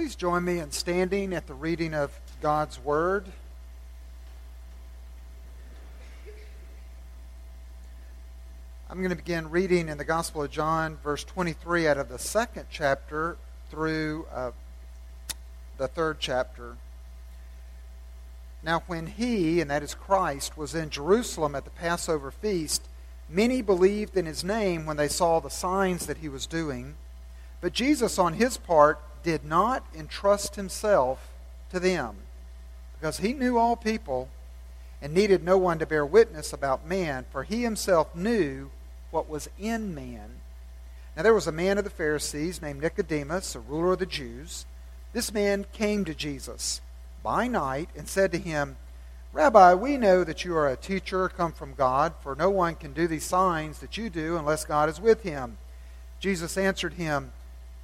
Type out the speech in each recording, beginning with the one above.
Please join me in standing at the reading of God's Word. I'm going to begin reading in the Gospel of John, verse 23, out of the second chapter through uh, the third chapter. Now, when he, and that is Christ, was in Jerusalem at the Passover feast, many believed in his name when they saw the signs that he was doing. But Jesus, on his part, did not entrust himself to them, because he knew all people and needed no one to bear witness about man, for he himself knew what was in man. Now there was a man of the Pharisees named Nicodemus, a ruler of the Jews. This man came to Jesus by night and said to him, Rabbi, we know that you are a teacher come from God, for no one can do these signs that you do unless God is with him. Jesus answered him,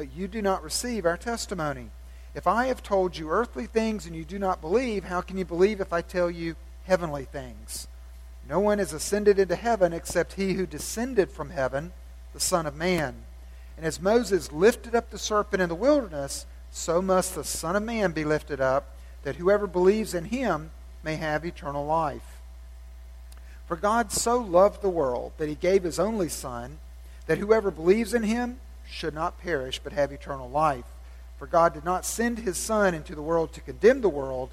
but you do not receive our testimony. If I have told you earthly things and you do not believe, how can you believe if I tell you heavenly things? No one has ascended into heaven except he who descended from heaven, the Son of Man. And as Moses lifted up the serpent in the wilderness, so must the Son of Man be lifted up, that whoever believes in him may have eternal life. For God so loved the world that he gave his only Son, that whoever believes in him should not perish but have eternal life. For God did not send his Son into the world to condemn the world,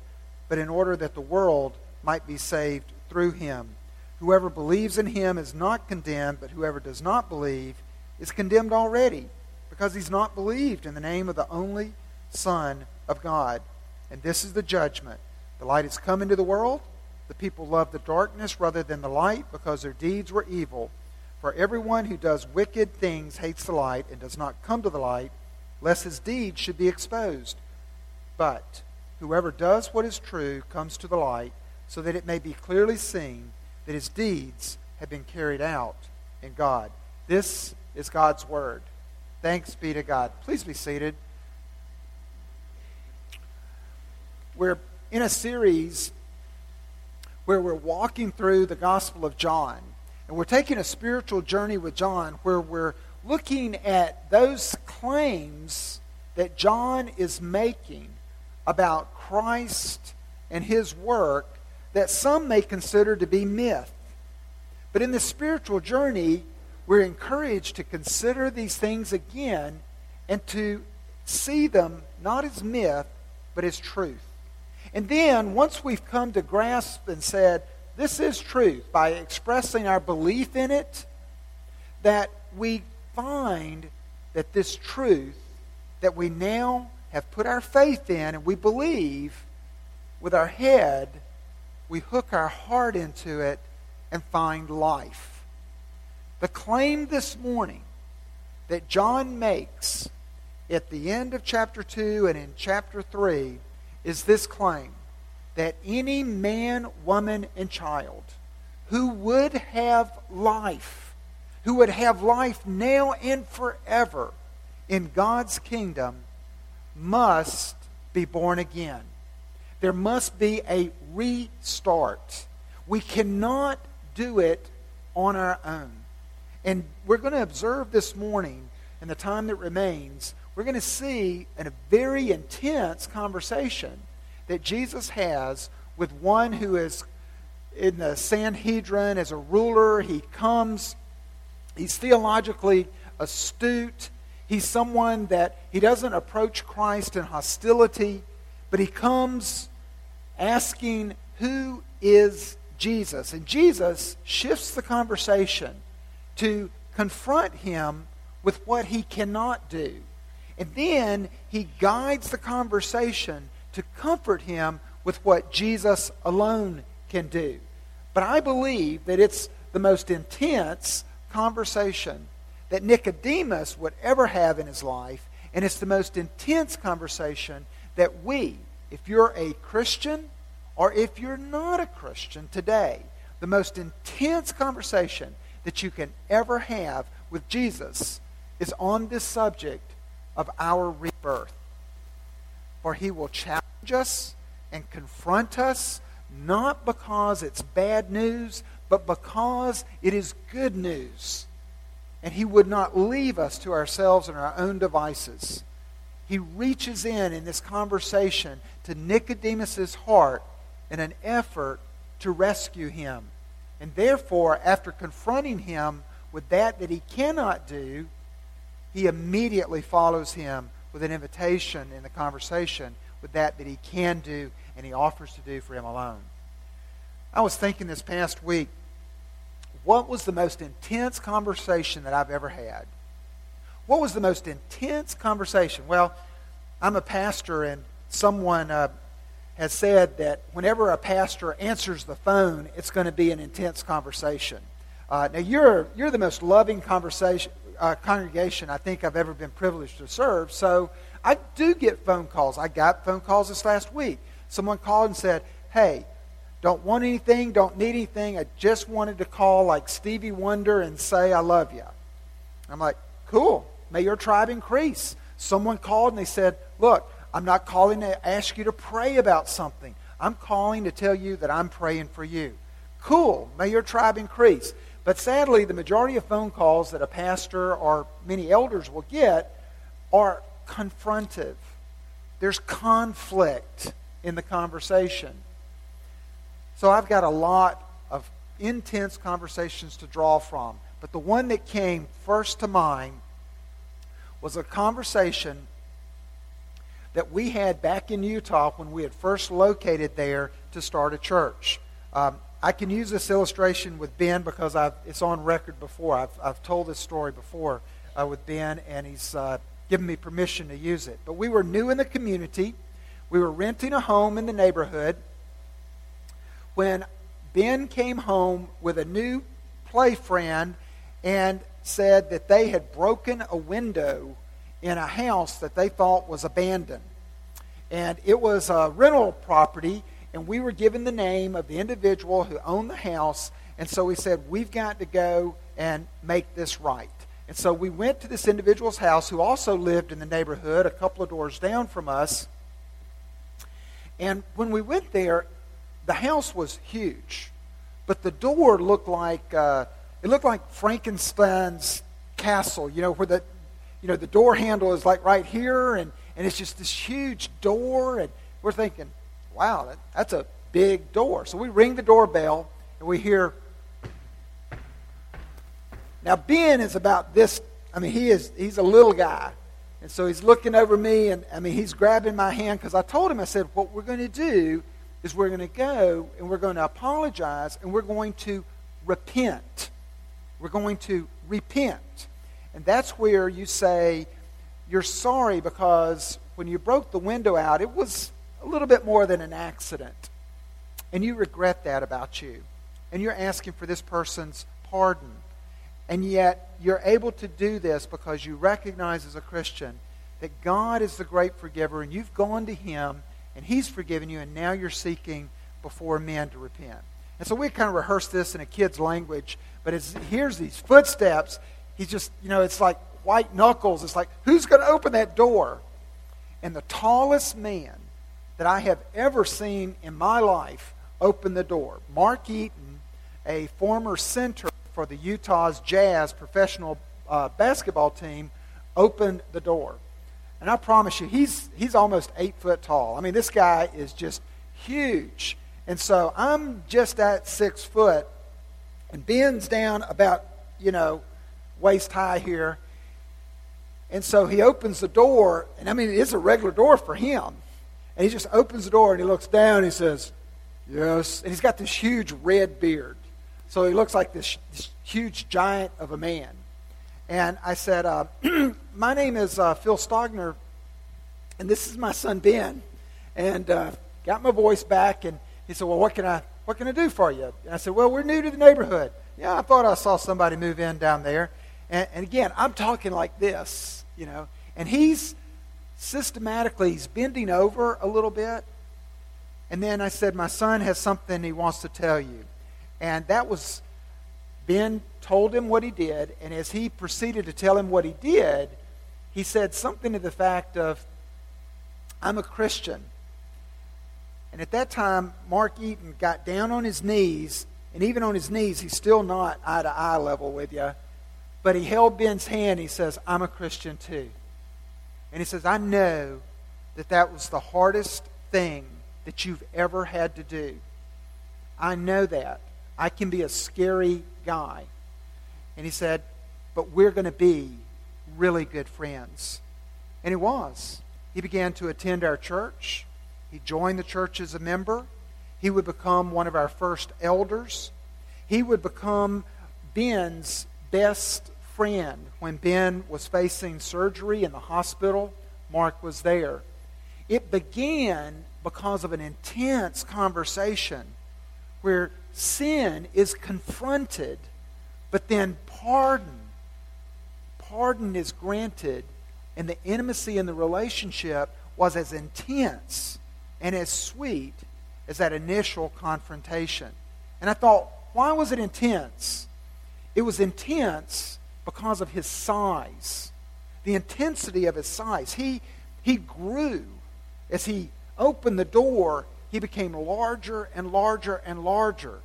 but in order that the world might be saved through him. Whoever believes in him is not condemned, but whoever does not believe is condemned already, because he's not believed in the name of the only Son of God. And this is the judgment. The light has come into the world. The people love the darkness rather than the light because their deeds were evil. For everyone who does wicked things hates the light and does not come to the light, lest his deeds should be exposed. But whoever does what is true comes to the light, so that it may be clearly seen that his deeds have been carried out in God. This is God's word. Thanks be to God. Please be seated. We're in a series where we're walking through the Gospel of John. And we're taking a spiritual journey with John where we're looking at those claims that John is making about Christ and his work that some may consider to be myth. But in the spiritual journey, we're encouraged to consider these things again and to see them not as myth, but as truth. And then, once we've come to grasp and said, this is truth, by expressing our belief in it, that we find that this truth that we now have put our faith in and we believe with our head we hook our heart into it and find life. The claim this morning that John makes at the end of chapter 2 and in chapter 3 is this claim that any man, woman, and child who would have life, who would have life now and forever in God's kingdom, must be born again. There must be a restart. We cannot do it on our own. And we're going to observe this morning, in the time that remains, we're going to see in a very intense conversation that Jesus has with one who is in the Sanhedrin as a ruler. He comes, he's theologically astute. He's someone that he doesn't approach Christ in hostility. But he comes asking, Who is Jesus? And Jesus shifts the conversation to confront him with what he cannot do. And then he guides the conversation to comfort him with what Jesus alone can do. But I believe that it's the most intense conversation that Nicodemus would ever have in his life, and it's the most intense conversation that we, if you're a Christian or if you're not a Christian today, the most intense conversation that you can ever have with Jesus is on this subject of our rebirth. He will challenge us and confront us, not because it's bad news, but because it is good news. And he would not leave us to ourselves and our own devices. He reaches in in this conversation to Nicodemus's heart in an effort to rescue him. And therefore, after confronting him with that that he cannot do, he immediately follows him with an invitation in the conversation with that that he can do and he offers to do for him alone. I was thinking this past week, what was the most intense conversation that I've ever had? What was the most intense conversation? Well, I'm a pastor, and someone uh, has said that whenever a pastor answers the phone, it's going to be an intense conversation. Uh, now, you're, you're the most loving conversation, uh, congregation I think I've ever been privileged to serve, so I do get phone calls. I got phone calls this last week. Someone called and said, Hey, don't want anything, don't need anything. I just wanted to call like Stevie Wonder and say, I love you. I'm like, Cool. May your tribe increase. Someone called and they said, Look, I'm not calling to ask you to pray about something. I'm calling to tell you that I'm praying for you. Cool. May your tribe increase. But sadly, the majority of phone calls that a pastor or many elders will get are confrontive. There's conflict in the conversation. So I've got a lot of intense conversations to draw from. But the one that came first to mind was a conversation that we had back in Utah when we had first located there to start a church. Um, I can use this illustration with Ben because I've, it's on record before. I've, I've told this story before uh, with Ben, and he's uh, given me permission to use it. But we were new in the community. We were renting a home in the neighborhood when Ben came home with a new play friend and said that they had broken a window in a house that they thought was abandoned. And it was a rental property, and we were given the name of the individual who owned the house. And so we said, We've got to go and make this right. And so we went to this individual's house who also lived in the neighborhood a couple of doors down from us. And when we went there, the house was huge, but the door looked like uh, it looked like Frankenstein's castle. You know, where the you know, the door handle is like right here, and, and it's just this huge door. And we're thinking, wow, that, that's a big door. So we ring the doorbell, and we hear. Now, Ben is about this. I mean, he is, he's a little guy. And so he's looking over me, and I mean, he's grabbing my hand because I told him, I said, what we're going to do is we're going to go and we're going to apologize and we're going to repent. We're going to repent. And that's where you say you're sorry because when you broke the window out, it was a little bit more than an accident. And you regret that about you. And you're asking for this person's pardon. And yet, you're able to do this because you recognize as a Christian that God is the great forgiver, and you've gone to Him, and He's forgiven you, and now you're seeking before men to repent. And so we kind of rehearse this in a kid's language, but as he hears these footsteps, he's just, you know, it's like white knuckles. It's like, who's going to open that door? And the tallest man that I have ever seen in my life open the door, Mark Eaton, a former center for the Utah's Jazz professional uh, basketball team, opened the door. And I promise you, he's, he's almost eight foot tall. I mean, this guy is just huge. And so I'm just at six foot, and Ben's down about, you know, waist high here. And so he opens the door, and I mean, it's a regular door for him. And he just opens the door and he looks down and he says, Yes. And he's got this huge red beard. So he looks like this, this huge giant of a man. And I said, uh, My name is uh, Phil Stogner, and this is my son Ben. And uh, got my voice back, and he said, Well, what can, I, what can I do for you? And I said, Well, we're new to the neighborhood. Yeah, I thought I saw somebody move in down there. And, and again, I'm talking like this, you know. And he's systematically, he's bending over a little bit. And then I said, My son has something he wants to tell you. And that was, Ben told him what he did. And as he proceeded to tell him what he did, he said something to the fact of, I'm a Christian. And at that time, Mark Eaton got down on his knees, and even on his knees, he's still not eye to eye level with you. But he held Ben's hand. And He says, I'm a Christian too. And he says, I know that that was the hardest thing that you've ever had to do. I know that. I can be a scary guy. And he said, But we're going to be really good friends. And he was. He began to attend our church. He joined the church as a member. He would become one of our first elders. He would become Ben's best friend. When Ben was facing surgery in the hospital, Mark was there. It began because of an intense conversation where sin is confronted, but then pardon. Pardon is granted, and the intimacy in the relationship was as intense and as sweet as that initial confrontation. And I thought, why was it intense? It was intense because of his size, the intensity of his size. He, he grew as he opened the door, he became larger and larger and larger,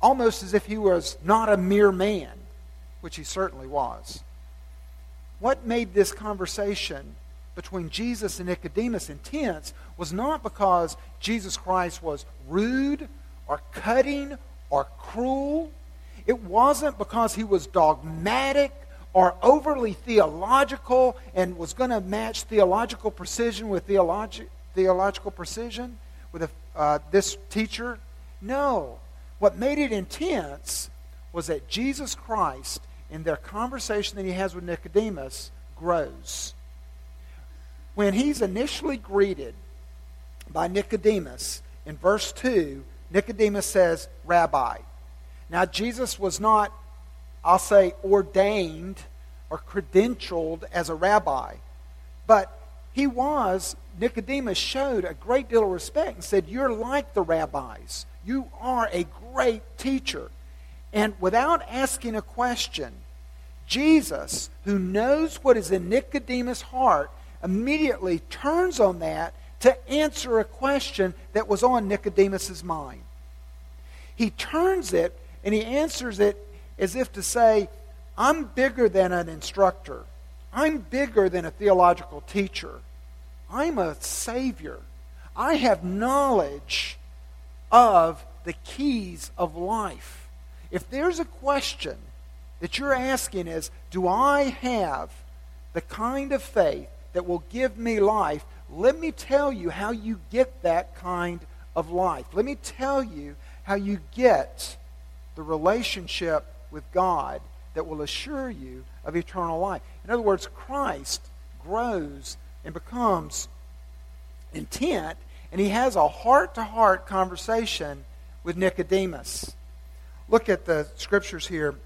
almost as if he was not a mere man, which he certainly was. What made this conversation between Jesus and Nicodemus intense was not because Jesus Christ was rude or cutting or cruel. It wasn't because he was dogmatic or overly theological and was going to match theological precision with theological theological precision with a, uh, this teacher. No. What made it intense was that Jesus Christ, in their conversation that he has with Nicodemus, grows. When he's initially greeted by Nicodemus, in verse 2, Nicodemus says, Rabbi. Now, Jesus was not, I'll say, ordained or credentialed as a rabbi, but he was Nicodemus showed a great deal of respect and said, You're like the rabbis. You are a great teacher. And without asking a question, Jesus, who knows what is in Nicodemus' heart, immediately turns on that to answer a question that was on Nicodemus' mind. He turns it and he answers it as if to say, I'm bigger than an instructor. I'm bigger than a theological teacher. I'm a Savior. I have knowledge of the keys of life. If there's a question that you're asking is, do I have the kind of faith that will give me life? Let me tell you how you get that kind of life. Let me tell you how you get the relationship with God that will assure you of eternal life. In other words, Christ grows and becomes intent, and he has a heart to heart conversation with Nicodemus. Look at the scriptures here.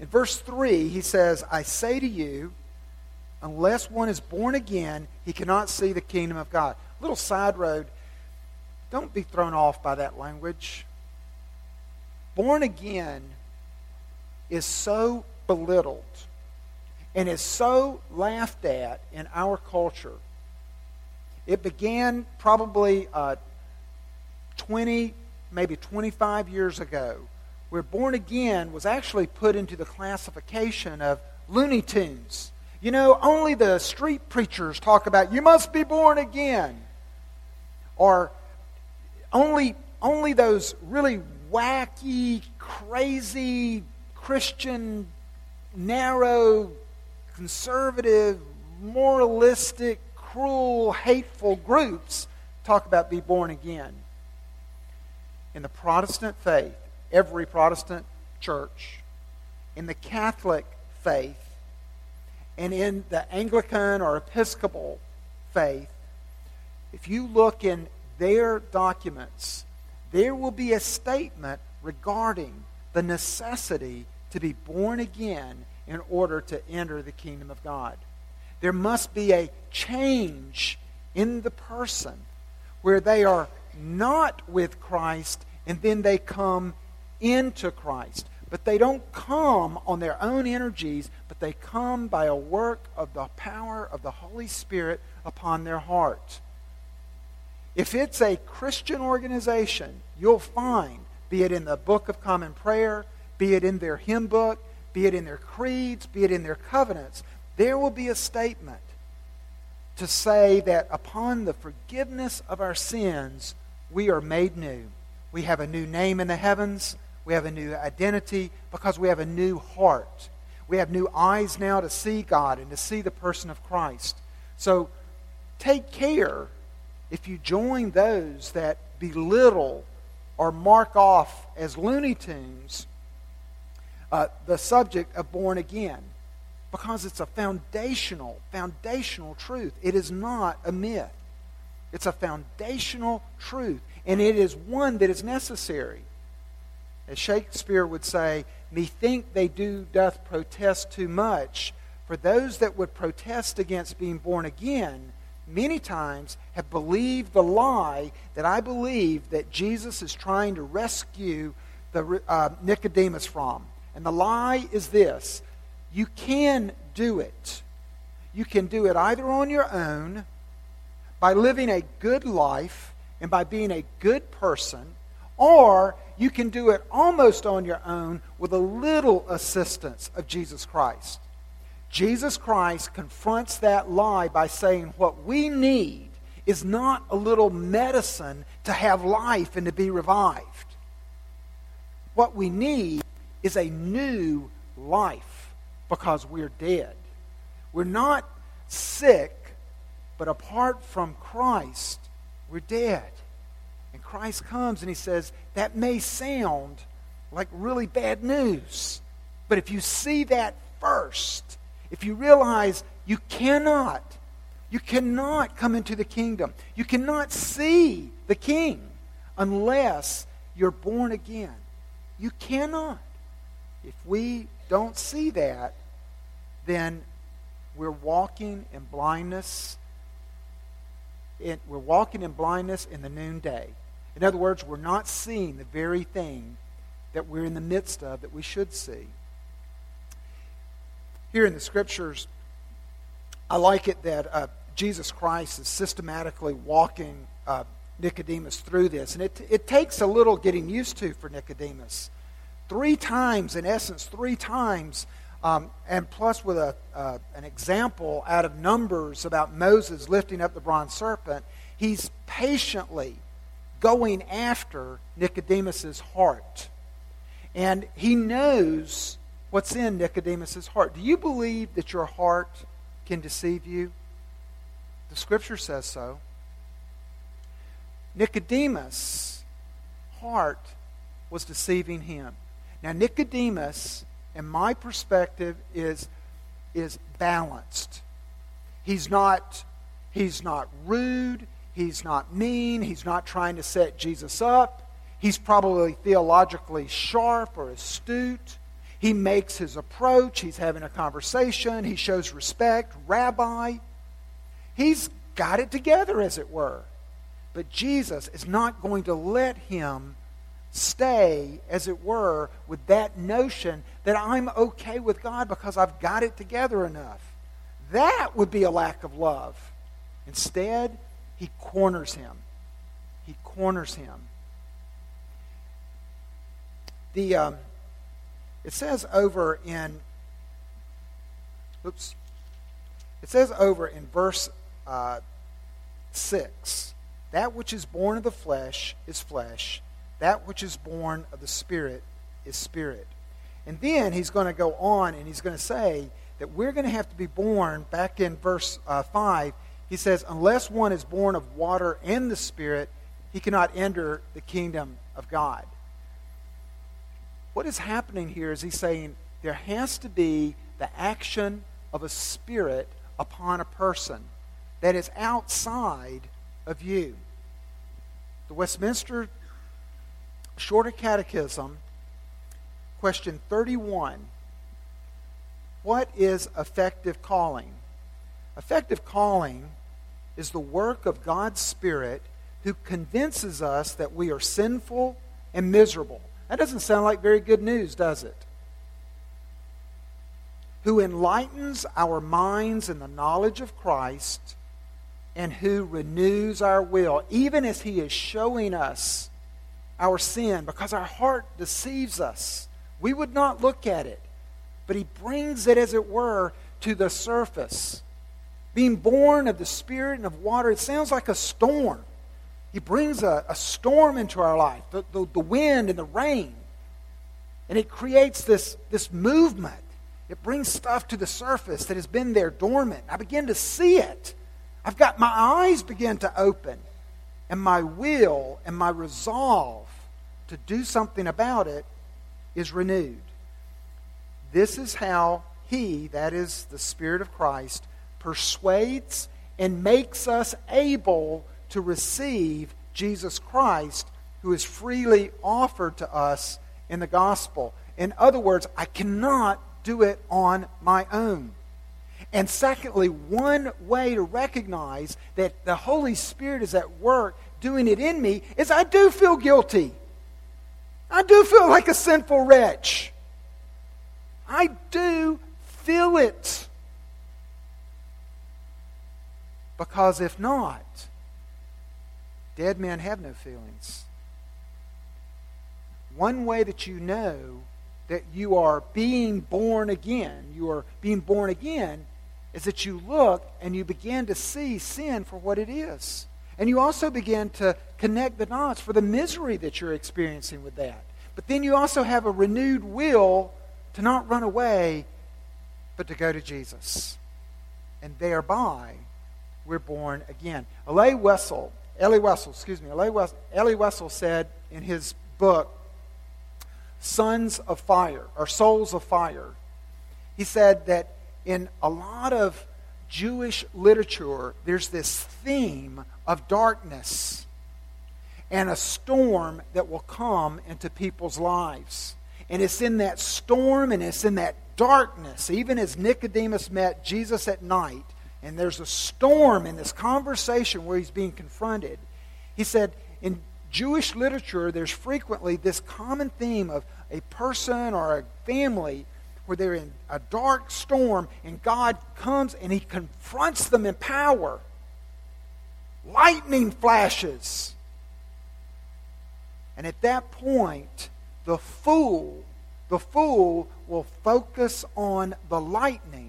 In verse 3, he says, I say to you, unless one is born again, he cannot see the kingdom of God. Little side road. Don't be thrown off by that language. Born again is so belittled and is so laughed at in our culture. It began probably uh, 20, maybe 25 years ago, where born again was actually put into the classification of Looney Tunes. You know, only the street preachers talk about you must be born again. Or only only those really wacky, crazy Christian narrow conservative, moralistic cruel, hateful groups talk about be born again. In the Protestant faith, every Protestant church, in the Catholic faith, and in the Anglican or Episcopal faith, if you look in their documents, there will be a statement regarding the necessity to be born again in order to enter the kingdom of God. There must be a change in the person where they are not with Christ and then they come into Christ. But they don't come on their own energies, but they come by a work of the power of the Holy Spirit upon their heart. If it's a Christian organization, you'll find, be it in the Book of Common Prayer, be it in their hymn book, be it in their creeds, be it in their covenants, there will be a statement to say that upon the forgiveness of our sins, we are made new. We have a new name in the heavens. We have a new identity because we have a new heart. We have new eyes now to see God and to see the person of Christ. So take care if you join those that belittle or mark off as Looney Tunes uh, the subject of born again because it's a foundational, foundational truth. It is not a myth. It's a foundational truth, and it is one that is necessary. As Shakespeare would say, Methink they do doth protest too much. For those that would protest against being born again, many times have believed the lie that I believe that Jesus is trying to rescue the uh, Nicodemus from. And the lie is this you can do it. You can do it either on your own, by living a good life, and by being a good person, or you can do it almost on your own with a little assistance of Jesus Christ. Jesus Christ confronts that lie by saying what we need is not a little medicine to have life and to be revived. What we need is a new life because we're dead. We're not sick, but apart from Christ, we're dead. And Christ comes and he says, that may sound like really bad news. But if you see that first, if you realize you cannot, you cannot come into the kingdom, you cannot see the king unless you're born again. You cannot. If we don't see that, then we're walking in blindness. In, we're walking in blindness in the noonday. In other words, we're not seeing the very thing that we're in the midst of that we should see. Here in the scriptures, I like it that uh, Jesus Christ is systematically walking uh, Nicodemus through this. And it, it takes a little getting used to for Nicodemus. Three times, in essence, three times, um, and plus with a, uh, an example out of Numbers about Moses lifting up the bronze serpent, he's patiently going after Nicodemus's heart. And he knows what's in Nicodemus's heart. Do you believe that your heart can deceive you? The scripture says so. Nicodemus' heart was deceiving him. Now, Nicodemus, in my perspective, is, is balanced. He's not, he's not rude. He's not mean. He's not trying to set Jesus up. He's probably theologically sharp or astute. He makes his approach. He's having a conversation. He shows respect. Rabbi. He's got it together, as it were. But Jesus is not going to let him stay, as it were, with that notion that I'm okay with God because I've got it together enough. That would be a lack of love. Instead, he corners him. He corners him. The, um, it says over in, oops, it says over in verse uh, 6 that which is born of the flesh is flesh that which is born of the Spirit is spirit. And then he's going to go on and he's going to say that we're going to have to be born, back in verse uh, 5, he says, unless one is born of water and the Spirit, he cannot enter the kingdom of God. What is happening here is he's saying there has to be the action of a spirit upon a person that is outside of you. The Westminster Shorter Catechism, question 31 What is effective calling? Effective calling is the work of God's Spirit who convinces us that we are sinful and miserable. That doesn't sound like very good news, does it? Who enlightens our minds in the knowledge of Christ and who renews our will, even as He is showing us our sin, because our heart deceives us. We would not look at it, but He brings it, as it were, to the surface. Being born of the Spirit and of water, it sounds like a storm. He brings a, a storm into our life, the, the, the wind and the rain. And it creates this, this movement. It brings stuff to the surface that has been there dormant. I begin to see it. I've got my eyes begin to open. And my will and my resolve to do something about it is renewed. This is how He, that is the Spirit of Christ, persuades and makes us able to receive Jesus Christ, who is freely offered to us in the gospel. In other words, I cannot do it on my own. And secondly, one way to recognize that the Holy Spirit is at work doing it in me is I do feel guilty. I do feel like a sinful wretch. I do feel it. Because if not, dead men have no feelings. One way that you know that you are being born again, you are being born again, is that you look and you begin to see sin for what it is. And you also begin to connect the dots for the misery that you're experiencing with that. But then you also have a renewed will to not run away, but to go to Jesus. And thereby, we're born again. Elie Wiesel, Elie Wessel, excuse me, Elie Wiesel, Elie Wiesel said in his book, Sons of Fire, or Souls of Fire, he said that in a lot of Jewish literature, there's this theme of darkness and a storm that will come into people's lives. And it's in that storm and it's in that darkness, even as Nicodemus met Jesus at night, and there's a storm in this conversation where he's being confronted. He said, in Jewish literature, there's frequently this common theme of a person or a family where they're in a dark storm and God comes and he confronts them in power. Lightning flashes. And at that point, the fool, the fool will focus on the lightning,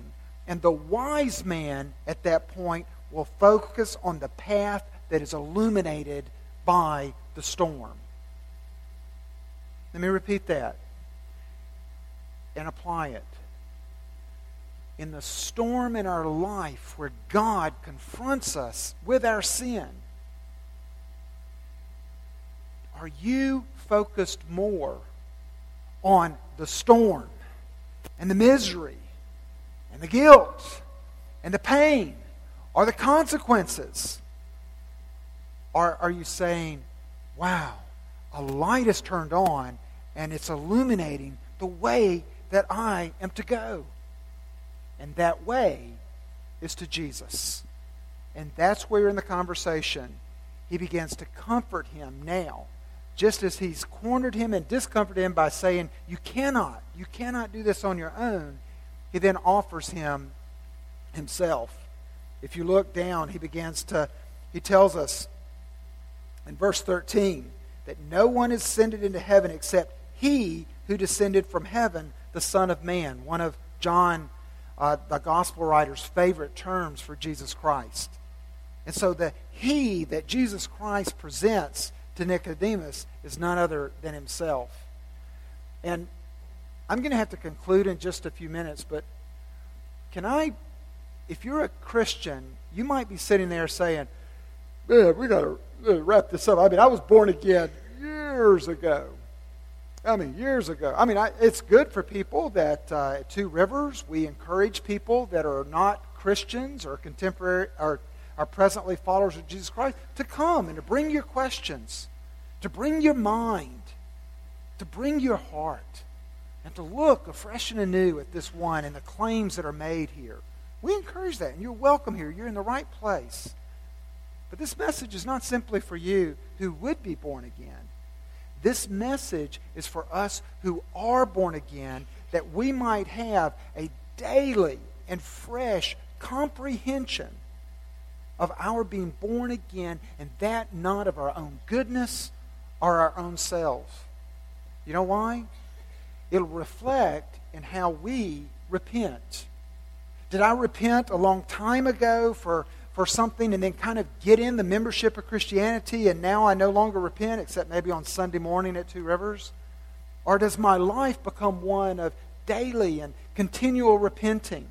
and the wise man at that point will focus on the path that is illuminated by the storm. Let me repeat that and apply it. In the storm in our life where God confronts us with our sin, are you focused more on the storm and the misery and the guilt and the pain or the consequences? Or are you saying, wow, a light is turned on and it's illuminating the way that I am to go. And that way is to Jesus. And that's where in the conversation he begins to comfort him now. Just as he's cornered him and discomforted him by saying, You cannot, you cannot do this on your own, he then offers him himself. If you look down, he begins to, he tells us in verse 13 that no one is ascended into heaven except he who descended from heaven, the Son of Man, one of John, uh, the gospel writer's favorite terms for Jesus Christ. And so the He that Jesus Christ presents to Nicodemus is none other than himself. And I'm going to have to conclude in just a few minutes, but can I, if you're a Christian you might be sitting there saying, Man, we got to wrap this up. I mean, I was born again years ago. I mean, years ago. I mean, I, it's good for people that uh, at Two Rivers, we encourage people that are not Christians or contemporary or are presently followers of Jesus Christ to come and to bring your questions, to bring your mind, to bring your heart, and to look afresh and anew at this one and the claims that are made here. We encourage that, and you're welcome here. You're in the right place. But this message is not simply for you who would be born again. This message is for us who are born again that we might have a daily and fresh comprehension of our being born again, and that not of our own goodness or our own selves. You know why? It'll reflect in how we repent. Did I repent a long time ago for, for something and then kind of get in the membership of Christianity and now I no longer repent except maybe on Sunday morning at Two Rivers? Or does my life become one of daily and continual repenting?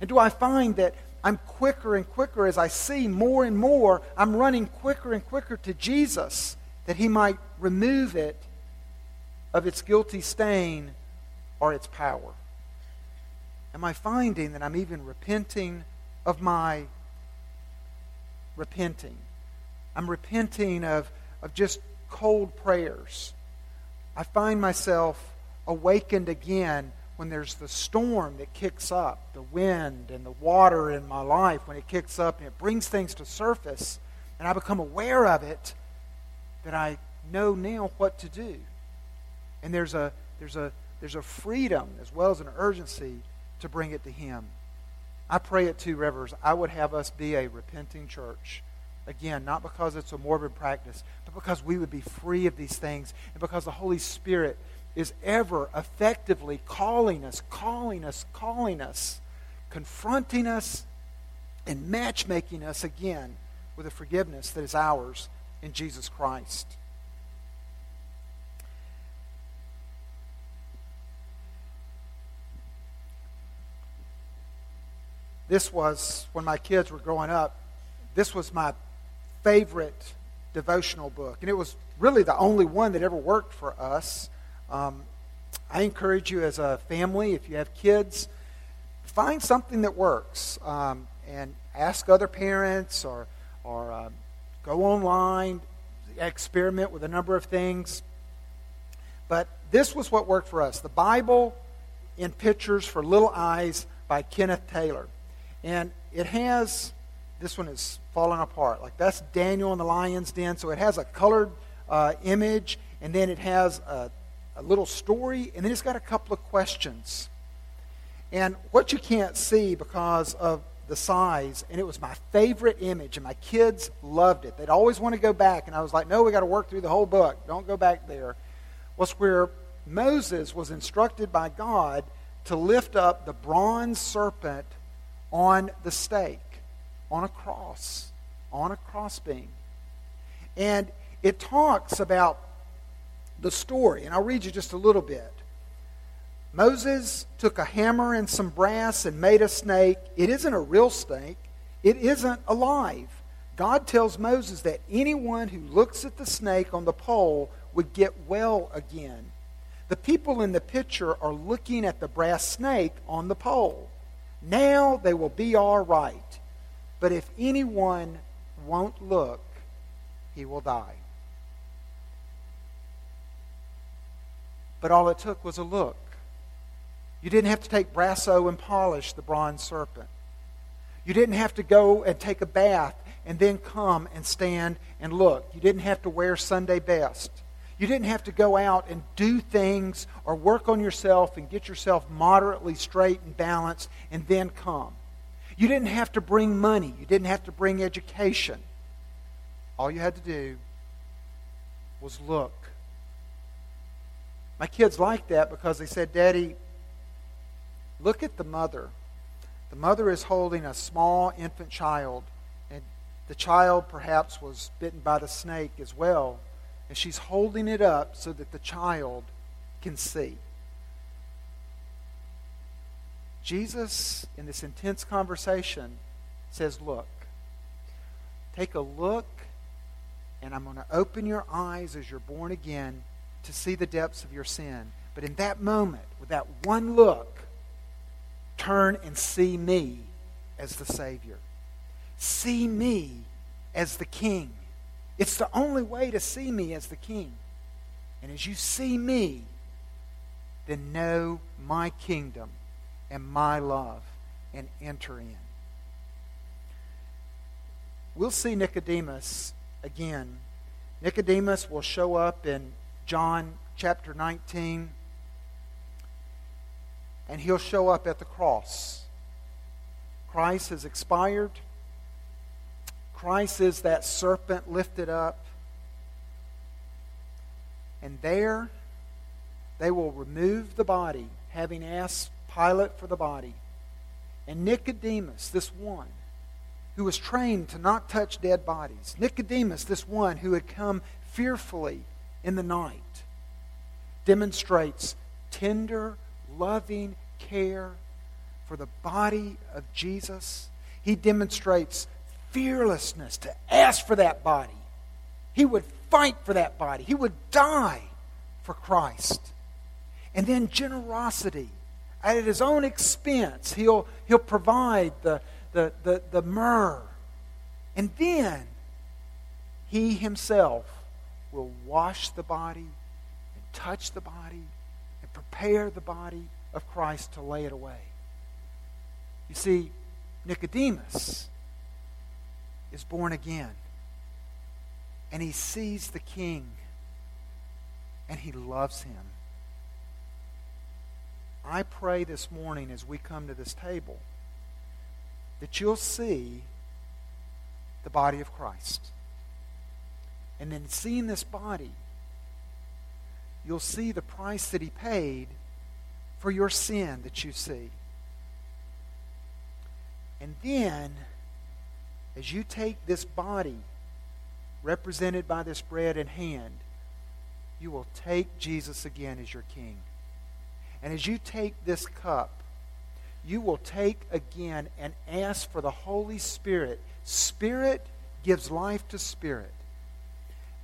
And do I find that I'm quicker and quicker as I see more and more, I'm running quicker and quicker to Jesus that he might remove it of its guilty stain or its power? Am I finding that I'm even repenting of my repenting? I'm repenting of, of just cold prayers. I find myself awakened again when there's the storm that kicks up, the wind and the water in my life when it kicks up and it brings things to surface, and I become aware of it, that I know now what to do. And there's a, there's a, there's a freedom as well as an urgency to bring it to Him. I pray at Two Rivers, I would have us be a repenting church. Again, not because it's a morbid practice, but because we would be free of these things and because the Holy Spirit is ever effectively calling us, calling us, calling us, confronting us, and matchmaking us again with a forgiveness that is ours in Jesus Christ. This was, when my kids were growing up, this was my favorite devotional book. And it was really the only one that ever worked for us. Um, I encourage you as a family, if you have kids, find something that works um, and ask other parents or, or uh, go online, experiment with a number of things. But this was what worked for us the Bible in Pictures for Little Eyes by Kenneth Taylor. And it has, this one is falling apart. Like that's Daniel in the lion's den. So it has a colored uh, image, and then it has a, a little story, and then it's got a couple of questions. And what you can't see because of the size, and it was my favorite image, and my kids loved it. They'd always want to go back, and I was like, no, we got to work through the whole book. Don't go back there. Was where Moses was instructed by God to lift up the bronze serpent on the stake, on a cross, on a crossbeam. And it talks about the story, and I'll read you just a little bit. Moses took a hammer and some brass and made a snake. It isn't a real snake, it isn't alive. God tells Moses that anyone who looks at the snake on the pole would get well again. The people in the picture are looking at the brass snake on the pole. Now they will be all right. But if anyone won't look, he will die. But all it took was a look. You didn't have to take brasso and polish the bronze serpent. You didn't have to go and take a bath and then come and stand and look. You didn't have to wear Sunday best. You didn't have to go out and do things or work on yourself and get yourself moderately straight and balanced and then come. You didn't have to bring money. You didn't have to bring education. All you had to do was look. My kids liked that because they said, Daddy, look at the mother. The mother is holding a small infant child, and the child perhaps was bitten by the snake as well and she's holding it up so that the child can see. Jesus, in this intense conversation, says, Look. take a look, and I'm going to open your eyes as you're born again to see the depths of your sin. But in that moment, with that one look, turn and see me as the Savior. See me as the King. It's the only way to see me as the King. And as you see me, then know my kingdom and my love and enter in. We'll see Nicodemus again. Nicodemus will show up in John chapter 19, and he'll show up at the cross. Christ has expired. Christ is that serpent lifted up. And there, they will remove the body, having asked Pilate for the body. And Nicodemus, this one, who was trained to not touch dead bodies, Nicodemus, this one who had come fearfully in the night, demonstrates tender, loving care for the body of Jesus. He demonstrates fearlessness to ask for that body. He would fight for that body, he would die for Christ. And then generosity. At his own expense, he'll, he'll provide the, the, the, the myrrh. And then he himself will wash the body and touch the body and prepare the body of Christ to lay it away. You see, Nicodemus is born again. And he sees the king. And he loves him. I pray this morning as we come to this table that you'll see the body of Christ. And then seeing this body, you'll see the price that he paid for your sin that you see. And then, as you take this body represented by this bread in hand, you will take Jesus again as your king. And as you take this cup, you will take again and ask for the Holy Spirit. Spirit gives life to spirit.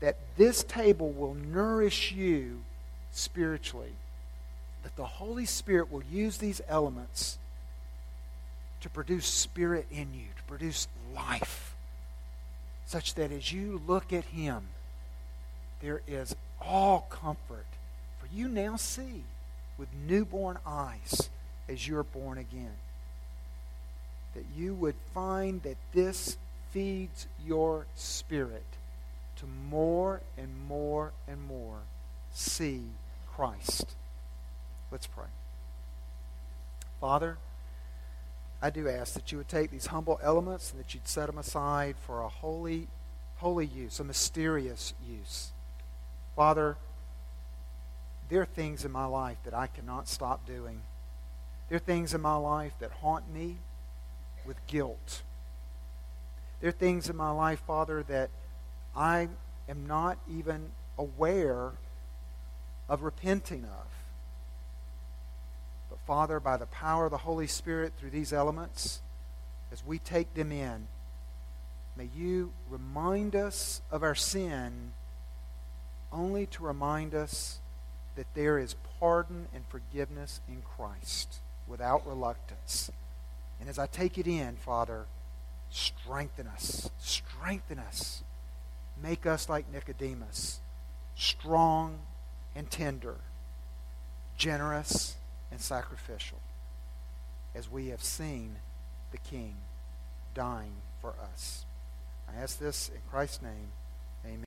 That this table will nourish you spiritually. That the Holy Spirit will use these elements to produce spirit in you, to produce life, such that as you look at Him, there is all comfort. For you now see with newborn eyes as you're born again. That you would find that this feeds your spirit to more and more and more see Christ. Let's pray. Father, I do ask that you would take these humble elements and that you'd set them aside for a holy, holy use, a mysterious use. Father, there are things in my life that I cannot stop doing. There are things in my life that haunt me with guilt. There are things in my life, Father, that I am not even aware of repenting of. Father, by the power of the Holy Spirit through these elements, as we take them in, may you remind us of our sin only to remind us that there is pardon and forgiveness in Christ without reluctance. And as I take it in, Father, strengthen us. Strengthen us. Make us like Nicodemus, strong and tender, generous and sacrificial as we have seen the King dying for us. I ask this in Christ's name.